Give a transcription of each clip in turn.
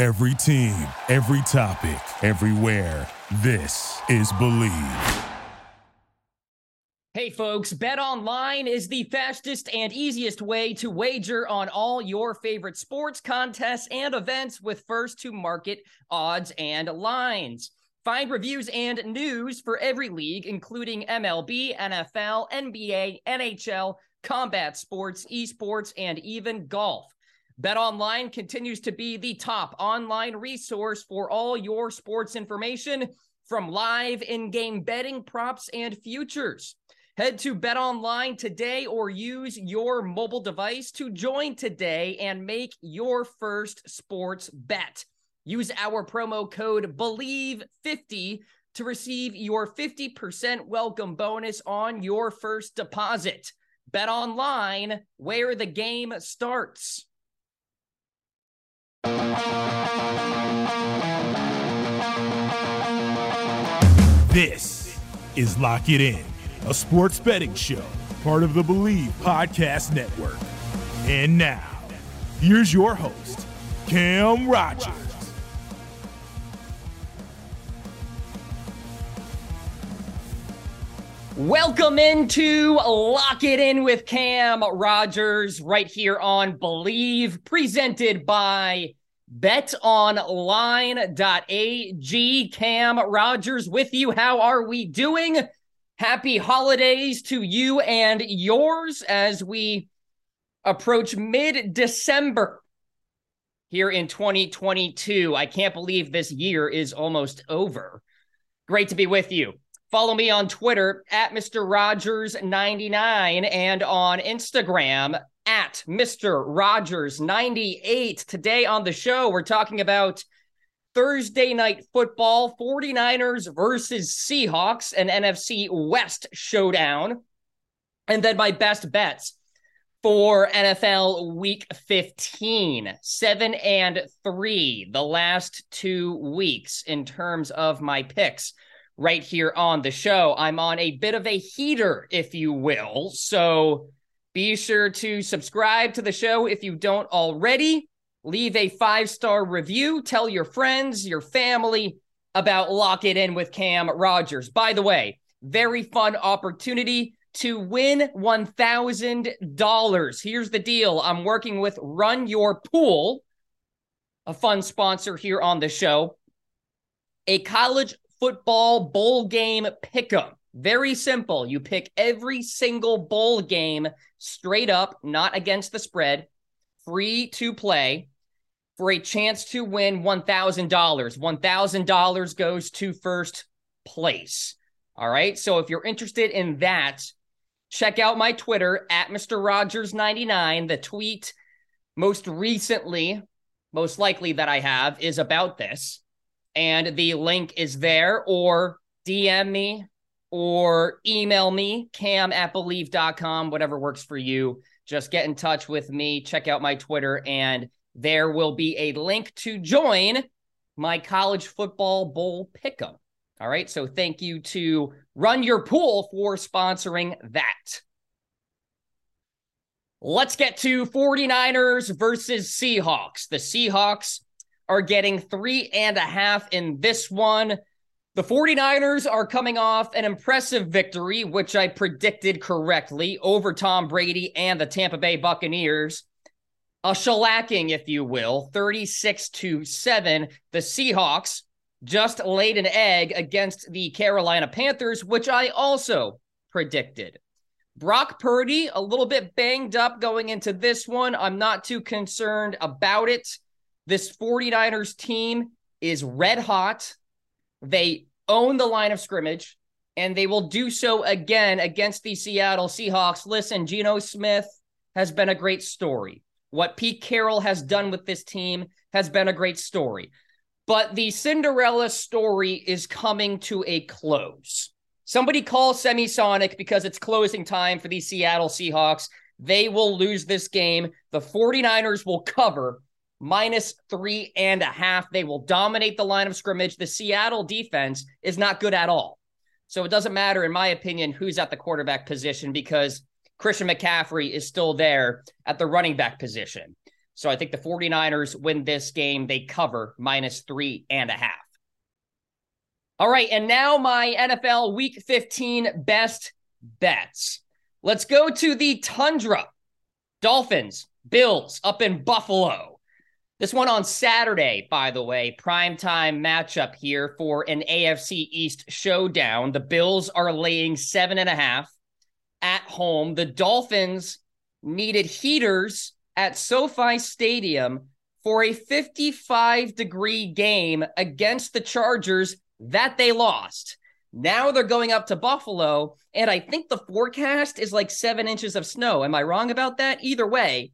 Every team, every topic, everywhere. This is Believe. Hey folks, Bet Online is the fastest and easiest way to wager on all your favorite sports, contests, and events with first to market odds and lines. Find reviews and news for every league, including MLB, NFL, NBA, NHL, combat sports, esports, and even golf. BetOnline continues to be the top online resource for all your sports information from live in-game betting, props, and futures. Head to BetOnline today or use your mobile device to join today and make your first sports bet. Use our promo code BELIEVE50 to receive your 50% welcome bonus on your first deposit. Bet online where the game starts. This is Lock It In, a sports betting show, part of the Believe Podcast Network. And now, here's your host, Cam Rogers. Welcome into Lock It In with Cam Rogers right here on Believe, presented by betonline.ag. Cam Rogers with you. How are we doing? Happy holidays to you and yours as we approach mid December here in 2022. I can't believe this year is almost over. Great to be with you. Follow me on Twitter at Mr. Rogers99 and on Instagram at Mr. Rogers98. Today on the show, we're talking about Thursday night football 49ers versus Seahawks, an NFC West showdown. And then my best bets for NFL week 15, seven and three, the last two weeks in terms of my picks right here on the show. I'm on a bit of a heater, if you will. So be sure to subscribe to the show if you don't already. Leave a five star review. Tell your friends, your family about Lock It In with Cam Rogers. By the way, very fun opportunity to win $1,000. Here's the deal I'm working with Run Your Pool, a fun sponsor here on the show. A college football bowl game pick'em. Very simple. You pick every single bowl game straight up, not against the spread, free to play for a chance to win $1,000. $1,000 goes to first place. All right. So if you're interested in that, check out my Twitter at Mr. Rogers99. The tweet most recently, most likely that I have is about this and the link is there, or DM me or email me, cam at believe.com, whatever works for you. Just get in touch with me, check out my Twitter, and there will be a link to join my college football bowl pick'em. All right. So thank you to Run Your Pool for sponsoring that. Let's get to 49ers versus Seahawks. The Seahawks are getting three and a half in this one. The 49ers are coming off an impressive victory, which I predicted correctly over Tom Brady and the Tampa Bay Buccaneers. A shellacking, if you will, 36 to 7. The Seahawks just laid an egg against the Carolina Panthers, which I also predicted. Brock Purdy, a little bit banged up going into this one. I'm not too concerned about it. This 49ers team is red hot. They own the line of scrimmage, and they will do so again against the Seattle Seahawks. Listen, Geno Smith has been a great story. What Pete Carroll has done with this team has been a great story. But the Cinderella story is coming to a close. Somebody call Semisonic because it's closing time for the Seattle Seahawks. They will lose this game. The 49ers will cover minus three and a half. They will dominate the line of scrimmage. The Seattle defense is not good at all. So it doesn't matter, in my opinion, who's at the quarterback position because Christian McCaffrey is still there at the running back position. So I think the 49ers win this game. They cover minus three and a half. All right. And now my NFL week 15 best bets. Let's go to the Tundra. Dolphins, Bills up in Buffalo. This one on Saturday, by the way, primetime matchup here for an AFC East showdown. The Bills are laying seven and a half at home. The Dolphins needed heaters at SoFi Stadium for a 55 degree game against the Chargers that they lost. Now they're going up to Buffalo, and I think the forecast is like seven inches of snow. Am I wrong about that? Either way,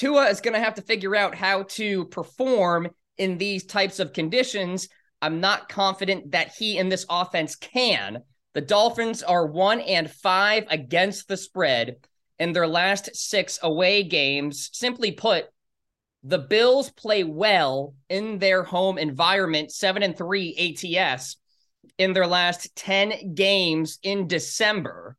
Tua is going to have to figure out how to perform in these types of conditions. I'm not confident that he in this offense can. The Dolphins are one and five against the spread in their last six away games. Simply put, the Bills play well in their home environment, seven and three ATS in their last 10 games in December.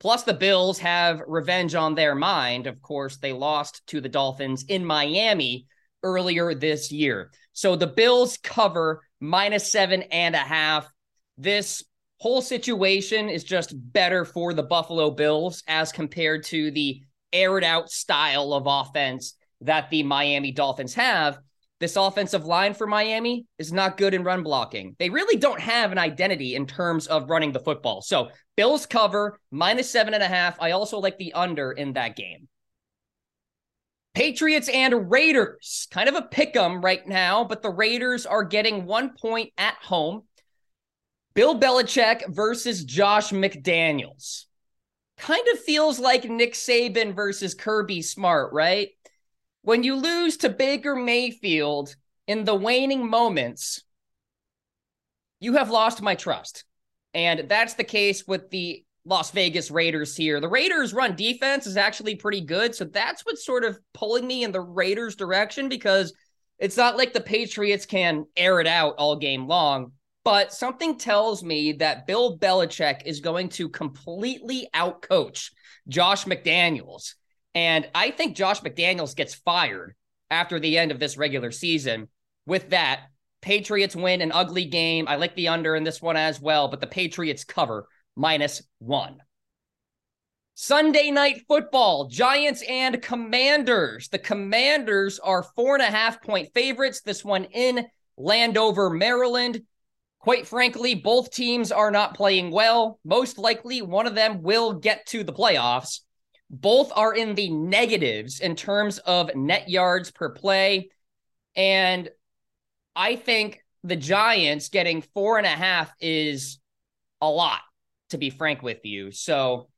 Plus, the Bills have revenge on their mind. Of course, they lost to the Dolphins in Miami earlier this year. So the Bills cover minus seven and a half. This whole situation is just better for the Buffalo Bills as compared to the aired out style of offense that the Miami Dolphins have. This offensive line for Miami is not good in run blocking. They really don't have an identity in terms of running the football. So, Bills cover minus seven and a half. I also like the under in that game. Patriots and Raiders, kind of a pick 'em right now, but the Raiders are getting one point at home. Bill Belichick versus Josh McDaniels. Kind of feels like Nick Saban versus Kirby Smart, right? When you lose to Baker Mayfield in the waning moments, you have lost my trust. And that's the case with the Las Vegas Raiders here. The Raiders' run defense is actually pretty good. So that's what's sort of pulling me in the Raiders' direction because it's not like the Patriots can air it out all game long. But something tells me that Bill Belichick is going to completely outcoach Josh McDaniels. And I think Josh McDaniels gets fired after the end of this regular season. With that, Patriots win an ugly game. I like the under in this one as well, but the Patriots cover minus one. Sunday night football, Giants and Commanders. The Commanders are four and a half point favorites. This one in Landover, Maryland. Quite frankly, both teams are not playing well. Most likely, one of them will get to the playoffs. Both are in the negatives in terms of net yards per play. And I think the Giants getting four and a half is a lot, to be frank with you. So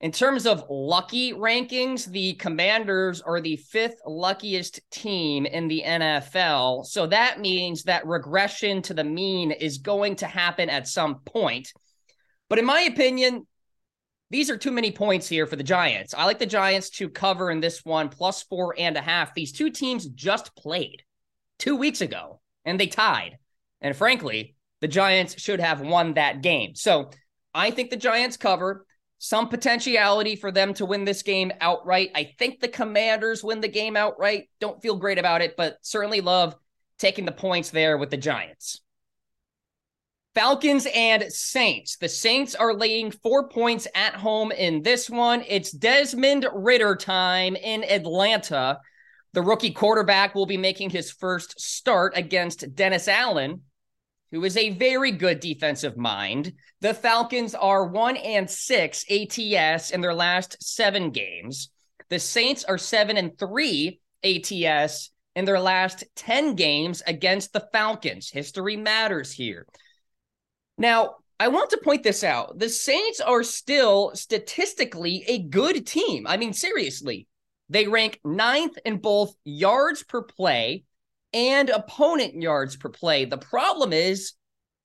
in terms of lucky rankings, the Commanders are the fifth luckiest team in the NFL. So that means that regression to the mean is going to happen at some point. But in my opinion, these are too many points here for the Giants. I like the Giants to cover in this one plus four and a half. These two teams just played two weeks ago and they tied. And frankly, the Giants should have won that game. So I think the Giants cover some potentiality for them to win this game outright. I think the Commanders win the game outright. Don't feel great about it, but certainly love taking the points there with the Giants. Falcons and Saints. The Saints are laying four points at home in this one. It's Desmond Ridder time in Atlanta. The rookie quarterback will be making his first start against Dennis Allen, who is a very good defensive mind. The Falcons are one and six ATS in their last seven games. The Saints are seven and three ATS in their last 10 games against the Falcons. History matters here. Now, I want to point this out. The Saints are still statistically a good team. I mean, seriously, they rank ninth in both yards per play and opponent yards per play. The problem is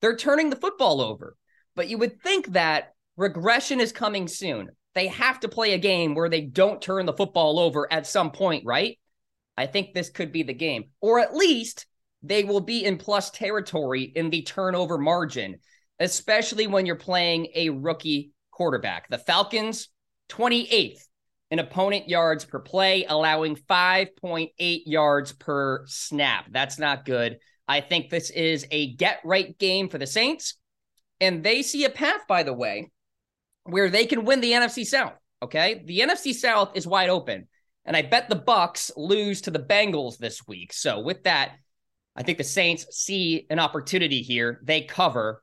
they're turning the football over. But you would think that regression is coming soon. They have to play a game where they don't turn the football over at some point, right? I think this could be the game. Or at least they will be in plus territory in the turnover margin, especially when you're playing a rookie quarterback. The Falcons, 28th in opponent yards per play, allowing 5.8 yards per snap. That's not good. I think this is a get right game for the Saints. And they see a path, by the way, where they can win the NFC South. Okay. The NFC South is wide open. And I bet the Bucks lose to the Bengals this week. So with that, I think the Saints see an opportunity here. They cover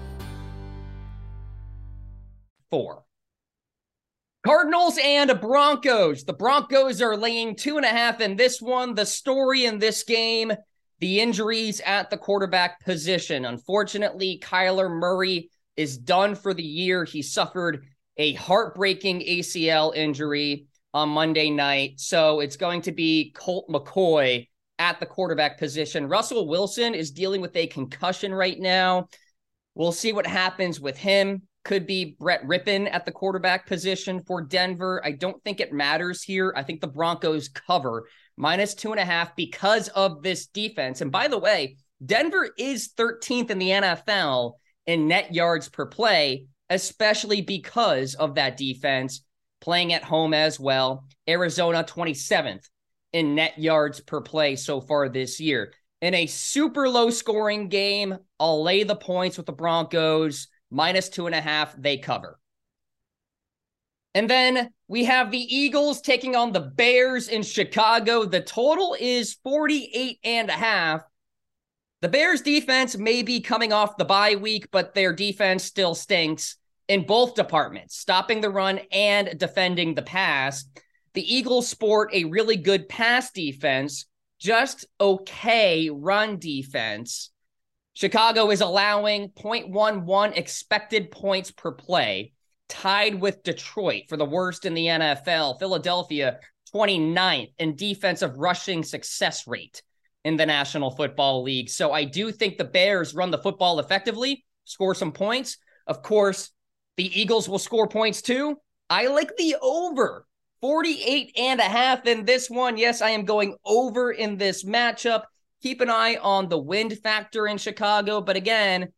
Four. Cardinals and Broncos. The Broncos are laying two and a half in this one. The story in this game the injuries at the quarterback position. Unfortunately, Kyler Murray is done for the year. He suffered a heartbreaking ACL injury on Monday night. So it's going to be Colt McCoy at the quarterback position. Russell Wilson is dealing with a concussion right now. We'll see what happens with him. Could be Brett Rypien at the quarterback position for Denver. I don't think it matters here. I think the Broncos cover minus two and a half because of this defense. And by the way, Denver is 13th in the NFL in net yards per play, especially because of that defense playing at home as well. Arizona 27th in net yards per play so far this year. In a super low scoring game, I'll lay the points with the Broncos minus two and a half. They cover. And then we have the Eagles taking on the Bears in Chicago. The total is 48 and a half. The Bears defense may be coming off the bye week, but their defense still stinks in both departments, stopping the run and defending the pass. The Eagles sport a really good pass defense, just okay run defense. Chicago is allowing 0.11 expected points per play, tied with Detroit for the worst in the NFL. Philadelphia, 29th in defensive rushing success rate in the National Football League. So I do think the Bears run the football effectively, score some points. Of course, the Eagles will score points too. I like the over 48 and a half in this one. Yes, I am going over in this matchup. Keep an eye on the wind factor in Chicago. But again,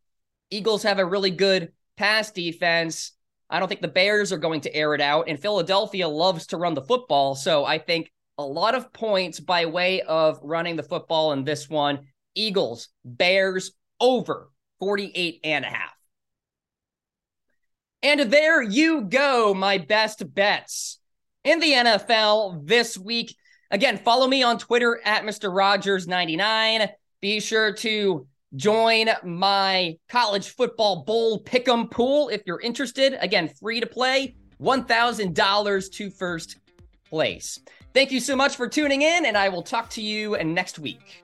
Eagles have a really good pass defense. I don't think the Bears are going to air it out. And Philadelphia loves to run the football. So I think a lot of points by way of running the football in this one. Eagles, Bears over 48 and a half. And there you go, my best bets in the NFL this week. Again, follow me on Twitter at Mr. Rogers99. Be sure to join my college football bowl pick'em pool if you're interested. Again, free to play, $1,000 to first place. Thank you so much for tuning in, and I will talk to you next week.